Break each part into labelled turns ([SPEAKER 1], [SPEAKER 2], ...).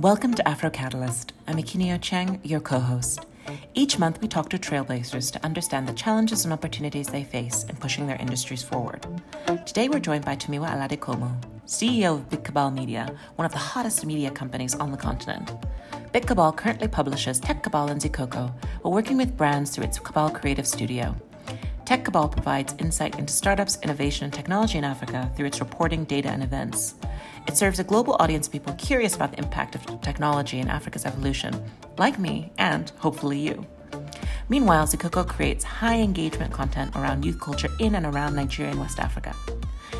[SPEAKER 1] Welcome to Afro Catalyst. I'm Akinio Cheng, your co host. Each month, we talk to trailblazers to understand the challenges and opportunities they face in pushing their industries forward. Today, we're joined by Tomiwa Aladekomu, CEO of Big Cabal Media, one of the hottest media companies on the continent. Big Cabal currently publishes Tech Cabal and Zikoko, while working with brands through its Cabal Creative Studio. Tech Cabal provides insight into startups, innovation, and technology in Africa through its reporting, data, and events. It serves a global audience of people curious about the impact of technology in Africa's evolution, like me and hopefully you. Meanwhile, Zikoko creates high engagement content around youth culture in and around Nigeria and West Africa.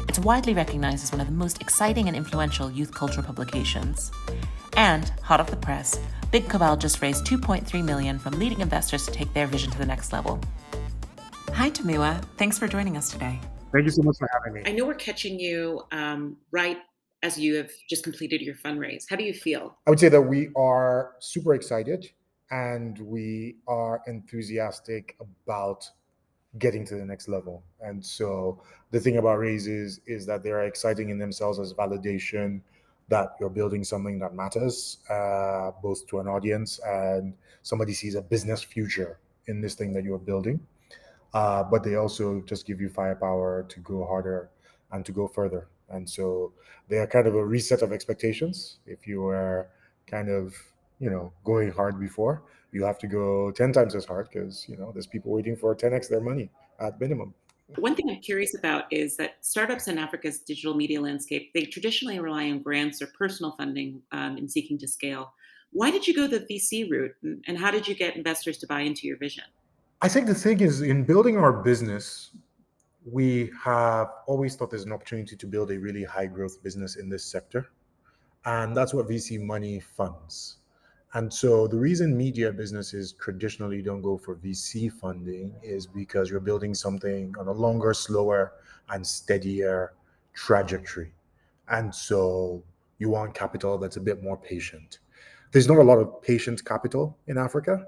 [SPEAKER 1] It's widely recognized as one of the most exciting and influential youth culture publications. And, hot off the press, Big Cabal just raised 2.3 million from leading investors to take their vision to the next level. Hi, Tomiwa. Thanks for joining us today.
[SPEAKER 2] Thank you so much for having me.
[SPEAKER 1] I know we're catching you um, right as you have just completed your fundraise. How do you feel?
[SPEAKER 2] I would say that we are super excited and we are enthusiastic about getting to the next level. And so the thing about raises is that they're exciting in themselves as validation that you're building something that matters, uh, both to an audience and somebody sees a business future in this thing that you're building. Uh, but they also just give you firepower to go harder and to go further. And so they are kind of a reset of expectations. If you were kind of, you know, going hard before, you have to go 10 times as hard because, you know, there's people waiting for 10x their money at minimum.
[SPEAKER 1] One thing I'm curious about is that startups in Africa's digital media landscape, they traditionally rely on grants or personal funding um, in seeking to scale. Why did you go the VC route and how did you get investors to buy into your vision?
[SPEAKER 2] I think the thing is in building our business, we have always thought there's an opportunity to build a really high growth business in this sector. And that's what VC money funds. And so the reason media businesses traditionally don't go for VC funding is because you're building something on a longer, slower, and steadier trajectory. And so you want capital that's a bit more patient. There's not a lot of patient capital in Africa.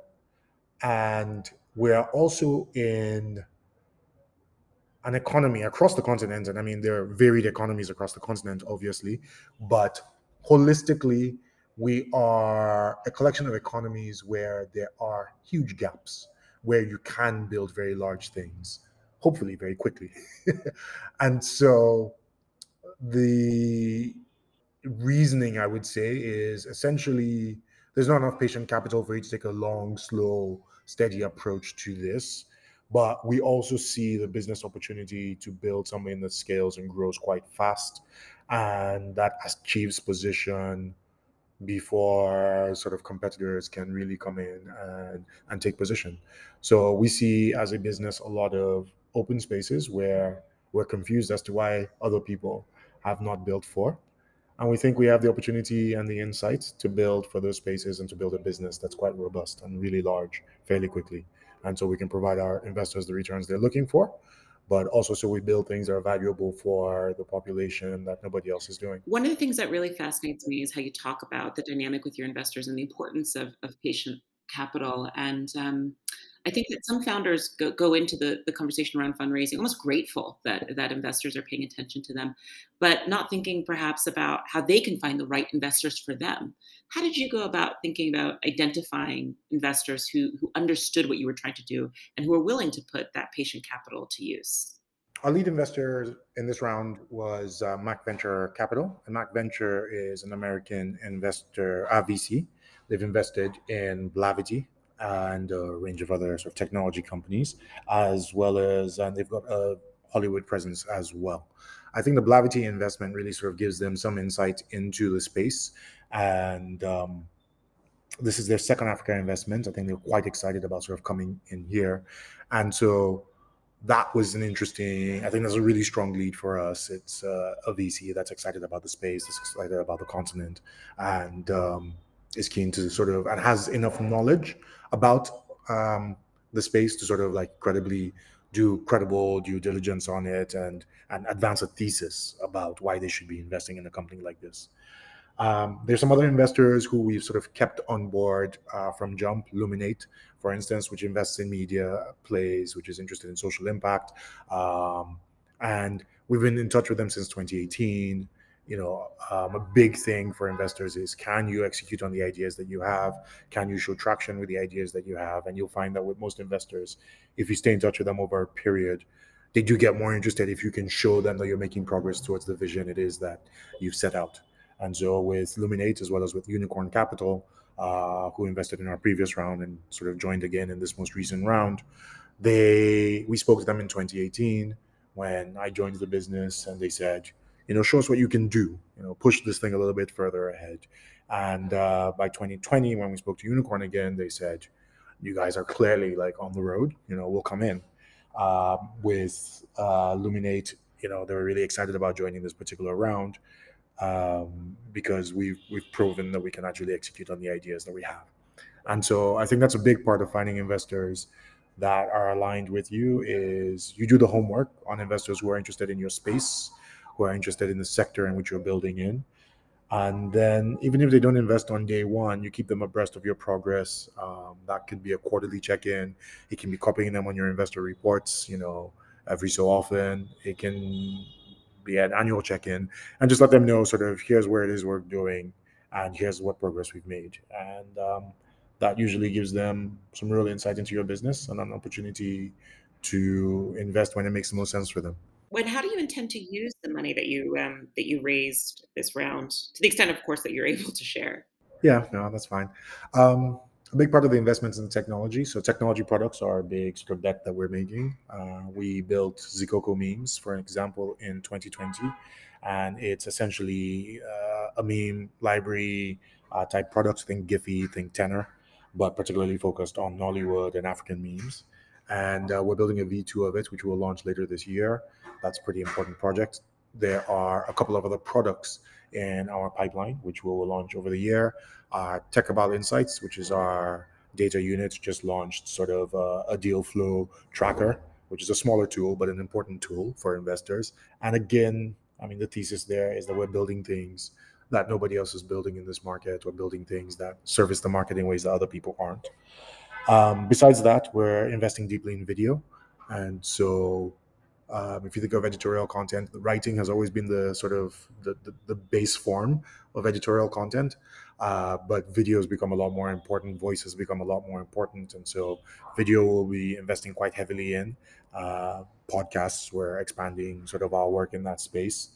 [SPEAKER 2] And we're also in an economy across the continent. And I mean, there are varied economies across the continent, obviously, but holistically, we are a collection of economies where there are huge gaps where you can build very large things, hopefully very quickly. and so the reasoning I would say is essentially there's not enough patient capital for you to take a long, slow, steady approach to this. But we also see the business opportunity to build something that scales and grows quite fast and that achieves position before sort of competitors can really come in and, and take position. So we see as a business a lot of open spaces where we're confused as to why other people have not built for. And we think we have the opportunity and the insight to build for those spaces and to build a business that's quite robust and really large fairly quickly. And so we can provide our investors the returns they're looking for, but also so we build things that are valuable for the population that nobody else is doing.
[SPEAKER 1] One of the things that really fascinates me is how you talk about the dynamic with your investors and the importance of, of patient capital. And um, I think that some founders go, go into the, the conversation around fundraising almost grateful that, that investors are paying attention to them, but not thinking perhaps about how they can find the right investors for them. How did you go about thinking about identifying investors who, who understood what you were trying to do and who were willing to put that patient capital to use?
[SPEAKER 2] Our lead investor in this round was uh, Mac Venture Capital, and Mac Venture is an American investor, uh, VC. They've invested in Blavity, and a range of other sort of technology companies, as well as and they've got a Hollywood presence as well. I think the Blavity investment really sort of gives them some insight into the space, and um, this is their second Africa investment. I think they're quite excited about sort of coming in here, and so that was an interesting. I think that's a really strong lead for us. It's uh, a VC that's excited about the space, that's excited about the continent, and um, is keen to sort of and has enough knowledge about um, the space to sort of like credibly do credible due diligence on it and and advance a thesis about why they should be investing in a company like this. Um, there's some other investors who we've sort of kept on board uh, from Jump, Luminate, for instance, which invests in media plays, which is interested in social impact. Um, and we've been in touch with them since 2018. You know, um, a big thing for investors is can you execute on the ideas that you have? Can you show traction with the ideas that you have? And you'll find that with most investors, if you stay in touch with them over a period, they do get more interested if you can show them that you're making progress towards the vision it is that you've set out. And so with Luminate as well as with Unicorn Capital, uh, who invested in our previous round and sort of joined again in this most recent round, they we spoke to them in 2018 when I joined the business, and they said, you know, show us what you can do, you know, push this thing a little bit further ahead. And uh, by 2020, when we spoke to Unicorn again, they said, you guys are clearly like on the road, you know, we'll come in. Uh, with uh, Luminate, you know, they were really excited about joining this particular round um, because we've we've proven that we can actually execute on the ideas that we have. And so I think that's a big part of finding investors that are aligned with you is you do the homework on investors who are interested in your space who are interested in the sector in which you're building in. And then, even if they don't invest on day one, you keep them abreast of your progress. Um, that could be a quarterly check in. It can be copying them on your investor reports, you know, every so often. It can be an annual check in and just let them know sort of here's where it is we're doing and here's what progress we've made. And um, that usually gives them some real insight into your business and an opportunity to invest when it makes the most sense for them
[SPEAKER 1] when how do you intend to use the money that you um, that you raised this round to the extent of course that you're able to share?
[SPEAKER 2] Yeah no that's fine. Um, a big part of the investments in technology so technology products are a big sort of bet that we're making. Uh, we built zikoko memes for example in 2020 and it's essentially uh, a meme library uh, type product think giphy think tenor but particularly focused on nollywood and african memes and uh, we're building a v2 of it which we'll launch later this year that's a pretty important project. There are a couple of other products in our pipeline, which we will launch over the year. Uh, Tech Cabal Insights, which is our data unit, just launched sort of a, a deal flow tracker, which is a smaller tool, but an important tool for investors. And again, I mean, the thesis there is that we're building things that nobody else is building in this market. We're building things that service the market in ways that other people aren't. Um, besides that, we're investing deeply in video. And so um, if you think of editorial content, writing has always been the sort of the, the, the base form of editorial content, uh, but videos become a lot more important. Voices become a lot more important, and so video will be investing quite heavily in. Uh, podcasts, we're expanding sort of our work in that space,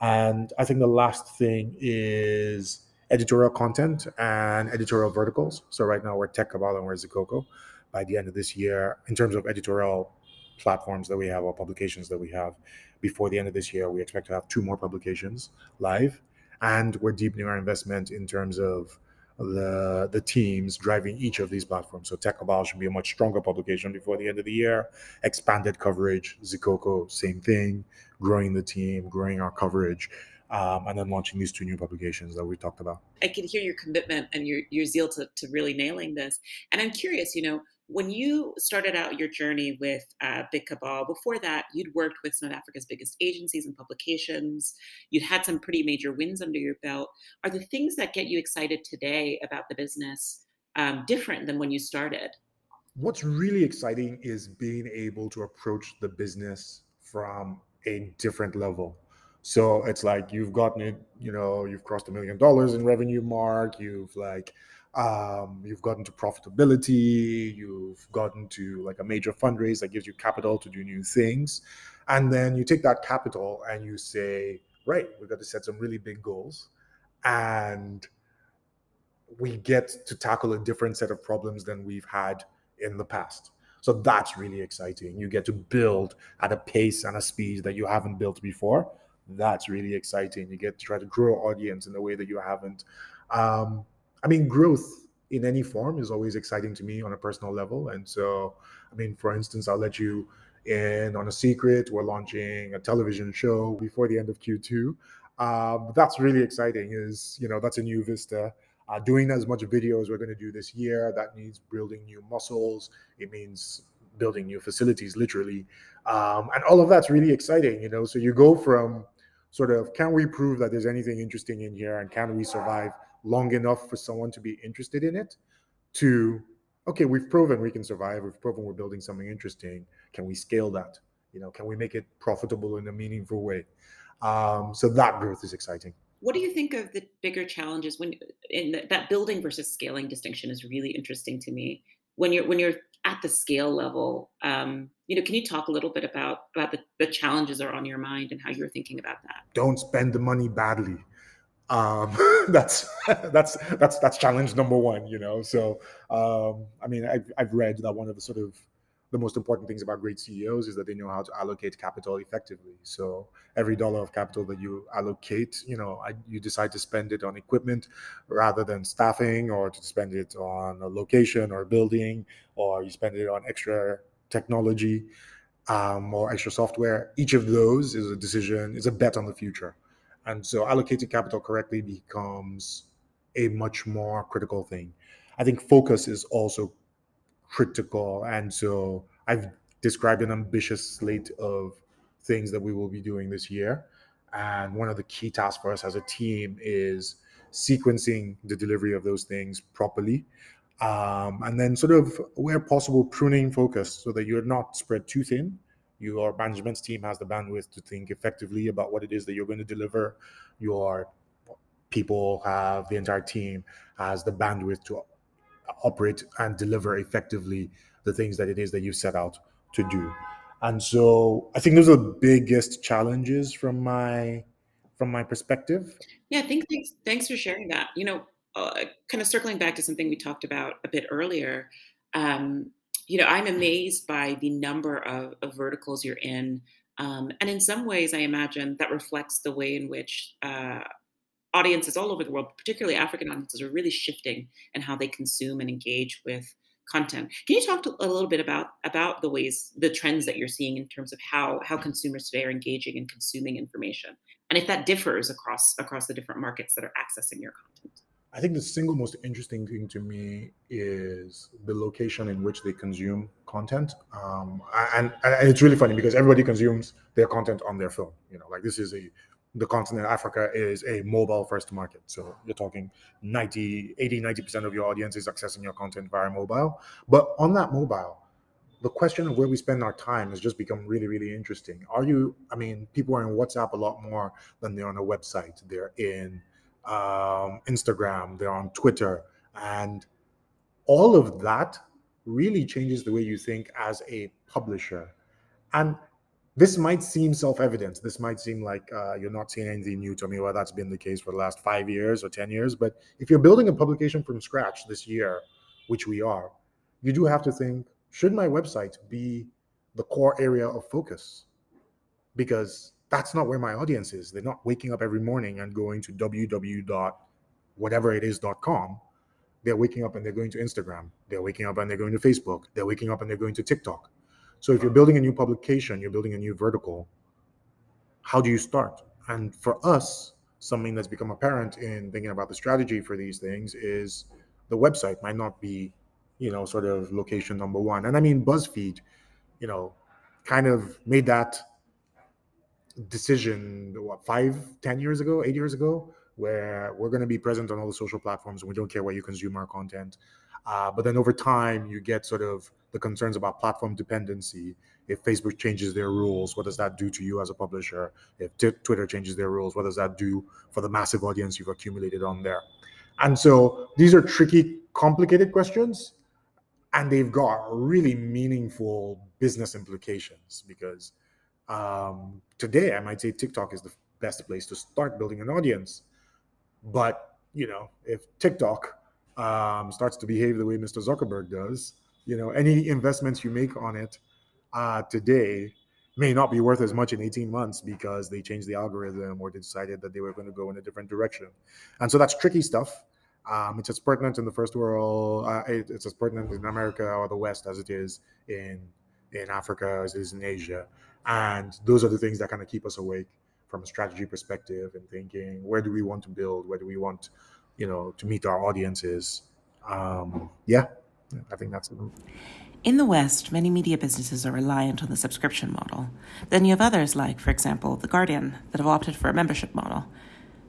[SPEAKER 2] and I think the last thing is editorial content and editorial verticals. So right now we're Tech Cabal and we're Zikoko. By the end of this year, in terms of editorial platforms that we have or publications that we have. Before the end of this year, we expect to have two more publications live, and we're deepening our investment in terms of the the teams driving each of these platforms. So Tech Cabal should be a much stronger publication before the end of the year. Expanded coverage, Zikoko, same thing. Growing the team, growing our coverage. Um, and then launching these two new publications that we talked about.
[SPEAKER 1] I can hear your commitment and your, your zeal to, to really nailing this. And I'm curious, you know, when you started out your journey with uh, Big Cabal, before that, you'd worked with some of Africa's biggest agencies and publications. You'd had some pretty major wins under your belt. Are the things that get you excited today about the business um, different than when you started?
[SPEAKER 2] What's really exciting is being able to approach the business from a different level. So it's like you've gotten it, you know, you've crossed a million dollars in revenue mark, you've like um, you've gotten to profitability, you've gotten to like a major fundraise that gives you capital to do new things. And then you take that capital and you say, right, we've got to set some really big goals. And we get to tackle a different set of problems than we've had in the past. So that's really exciting. You get to build at a pace and a speed that you haven't built before. That's really exciting. You get to try to grow audience in a way that you haven't. Um, I mean, growth in any form is always exciting to me on a personal level. And so, I mean, for instance, I'll let you in on a secret. We're launching a television show before the end of Q2. Um, that's really exciting. Is you know that's a new vista. Uh, doing as much video as we're going to do this year, that means building new muscles. It means building new facilities, literally, um, and all of that's really exciting. You know, so you go from sort of can we prove that there's anything interesting in here, and can we survive long enough for someone to be interested in it to okay we've proven we can survive we've proven we're building something interesting can we scale that You know, can we make it profitable in a meaningful way? Um, so that growth is exciting.
[SPEAKER 1] What do you think of the bigger challenges when in the, that building versus scaling distinction is really interesting to me. When you're when you're at the scale level, um, you know, can you talk a little bit about about the, the challenges are on your mind and how you're thinking about that?
[SPEAKER 2] Don't spend the money badly. Um, that's that's that's that's challenge number one. You know, so um, I mean, I've I've read that one of the sort of the most important things about great CEOs is that they know how to allocate capital effectively. So every dollar of capital that you allocate, you know, you decide to spend it on equipment rather than staffing, or to spend it on a location or a building, or you spend it on extra technology um, or extra software. Each of those is a decision, is a bet on the future, and so allocating capital correctly becomes a much more critical thing. I think focus is also critical. And so I've described an ambitious slate of things that we will be doing this year. And one of the key tasks for us as a team is sequencing the delivery of those things properly. Um, and then, sort of, where possible, pruning focus so that you're not spread too thin. Your management team has the bandwidth to think effectively about what it is that you're going to deliver. Your people have the entire team has the bandwidth to operate and deliver effectively the things that it is that you set out to do. And so I think those are the biggest challenges from my from my perspective.
[SPEAKER 1] Yeah, thanks thanks, thanks for sharing that. You know, uh, kind of circling back to something we talked about a bit earlier. Um, you know, I'm amazed by the number of, of verticals you're in. Um, and in some ways, I imagine that reflects the way in which uh, audiences all over the world, particularly African audiences, are really shifting in how they consume and engage with content. Can you talk to, a little bit about about the ways, the trends that you're seeing in terms of how how consumers today are engaging and consuming information, and if that differs across across the different markets that are accessing your content?
[SPEAKER 2] I think the single most interesting thing to me is the location in which they consume content, um, and, and it's really funny because everybody consumes their content on their phone. You know, like this is a the continent Africa is a mobile first market. So you're talking 90, 80, 90% of your audience is accessing your content via mobile. But on that mobile, the question of where we spend our time has just become really, really interesting. Are you, I mean, people are in WhatsApp a lot more than they're on a website. They're in um, Instagram, they're on Twitter. And all of that really changes the way you think as a publisher. And this might seem self-evident. This might seem like uh, you're not seeing anything new to me. Well, that's been the case for the last five years or ten years. But if you're building a publication from scratch this year, which we are, you do have to think: Should my website be the core area of focus? Because that's not where my audience is. They're not waking up every morning and going to www.whateveritis.com They're waking up and they're going to Instagram. They're waking up and they're going to Facebook. They're waking up and they're going to TikTok so if you're building a new publication, you're building a new vertical, how do you start? And for us, something that's become apparent in thinking about the strategy for these things is the website might not be, you know, sort of location number one. And I mean, BuzzFeed, you know, kind of made that decision, what, five, ten years ago, eight years ago, where we're going to be present on all the social platforms and we don't care where you consume our content. Uh, but then over time, you get sort of the concerns about platform dependency. If Facebook changes their rules, what does that do to you as a publisher? If t- Twitter changes their rules, what does that do for the massive audience you've accumulated on there? And so these are tricky, complicated questions, and they've got really meaningful business implications because um, today I might say TikTok is the best place to start building an audience. But you know, if TikTok um, starts to behave the way Mr. Zuckerberg does, you know any investments you make on it uh, today may not be worth as much in 18 months because they changed the algorithm or they decided that they were going to go in a different direction. And so that's tricky stuff. Um, it's as pertinent in the first world uh, it, it's as pertinent in america or the west as it is in in africa as it is in asia. And those are the things that kind of keep us awake from a strategy perspective and thinking where do we want to build? Where do we want you know to meet our audiences? Um, yeah I think that's.
[SPEAKER 1] In the West, many media businesses are reliant on the subscription model. Then you have others, like, for example, The Guardian, that have opted for a membership model.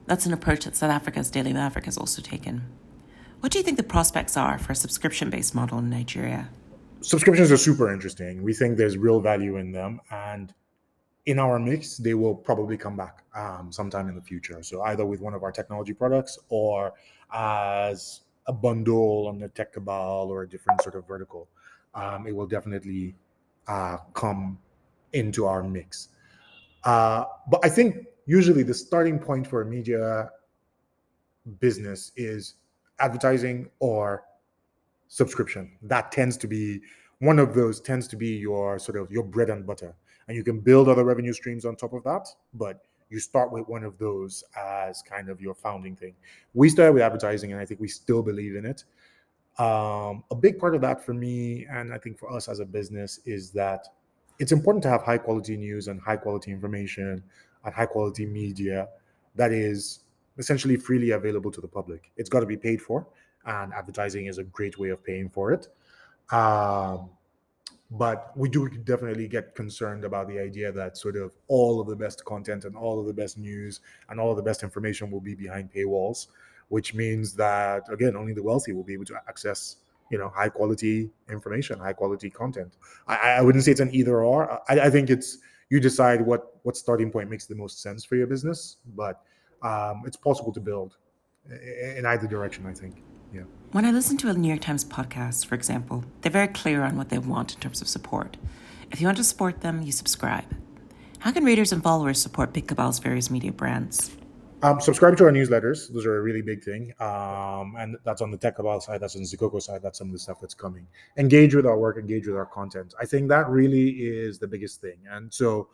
[SPEAKER 1] That's an approach that South Africa's Daily Maverick has also taken. What do you think the prospects are for a subscription based model in Nigeria?
[SPEAKER 2] subscriptions are super interesting. We think there's real value in them, and in our mix, they will probably come back um, sometime in the future. So either with one of our technology products or as a bundle on the Tech Cabal or a different sort of vertical, um, it will definitely uh, come into our mix. Uh, but I think usually the starting point for a media business is advertising or subscription. That tends to be one of those tends to be your sort of your bread and butter. And you can build other revenue streams on top of that, but you start with one of those as kind of your founding thing. We started with advertising, and I think we still believe in it. Um, a big part of that for me, and I think for us as a business, is that it's important to have high quality news and high quality information and high quality media that is essentially freely available to the public. It's got to be paid for, and advertising is a great way of paying for it. Um, but we do definitely get concerned about the idea that sort of all of the best content and all of the best news and all of the best information will be behind paywalls which means that again only the wealthy will be able to access you know high quality information high quality content i, I wouldn't say it's an either or I, I think it's you decide what what starting point makes the most sense for your business but um, it's possible to build in either direction i think.
[SPEAKER 1] When I listen to a New York Times podcast, for example, they're very clear on what they want in terms of support. If you want to support them, you subscribe. How can readers and followers support Big Cabal's various media brands?
[SPEAKER 2] Um, subscribe to our newsletters. Those are a really big thing. Um, and that's on the Tech Cabal side, that's on the Zikoko side, that's some of the stuff that's coming. Engage with our work, engage with our content. I think that really is the biggest thing. And so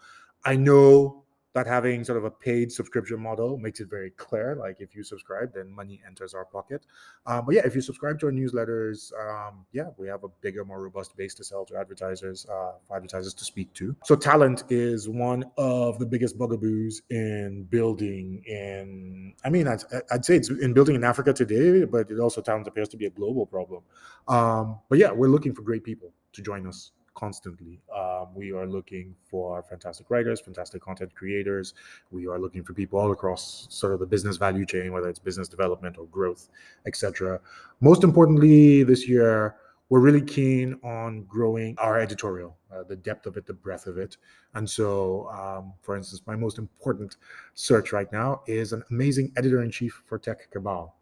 [SPEAKER 2] I know that having sort of a paid subscription model makes it very clear. Like if you subscribe, then money enters our pocket. Um, but yeah, if you subscribe to our newsletters, um, yeah, we have a bigger, more robust base to sell to advertisers, uh, for advertisers to speak to. So talent is one of the biggest bugaboos in building. In I mean, I'd, I'd say it's in building in Africa today, but it also talent appears to be a global problem. Um, but yeah, we're looking for great people to join us constantly. Um, we are looking for fantastic writers, fantastic content creators. We are looking for people all across sort of the business value chain, whether it's business development or growth, etc. Most importantly, this year we're really keen on growing our editorial, uh, the depth of it, the breadth of it. And so, um, for instance, my most important search right now is an amazing editor in chief for Tech Cabal.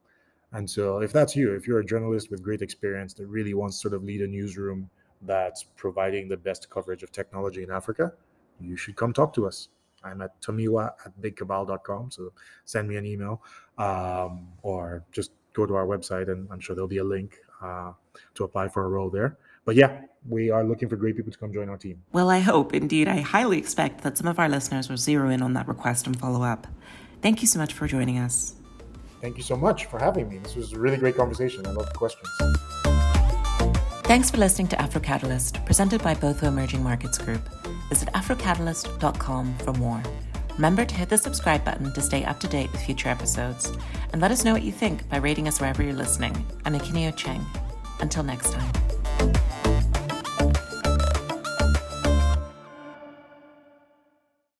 [SPEAKER 2] And so, if that's you, if you're a journalist with great experience that really wants to sort of lead a newsroom that's providing the best coverage of technology in Africa, you should come talk to us. I'm at tomiwa at bigcabal.com. So send me an email um, or just go to our website and I'm sure there'll be a link uh, to apply for a role there. But yeah, we are looking for great people to come join our team.
[SPEAKER 1] Well, I hope, indeed, I highly expect that some of our listeners will zero in on that request and follow up. Thank you so much for joining us.
[SPEAKER 2] Thank you so much for having me. This was a really great conversation. I love the questions.
[SPEAKER 1] Thanks for listening to Afro Catalyst, presented by Botho Emerging Markets Group. Visit afrocatalyst.com for more. Remember to hit the subscribe button to stay up to date with future episodes. And let us know what you think by rating us wherever you're listening. I'm Akinio Cheng. Until next time.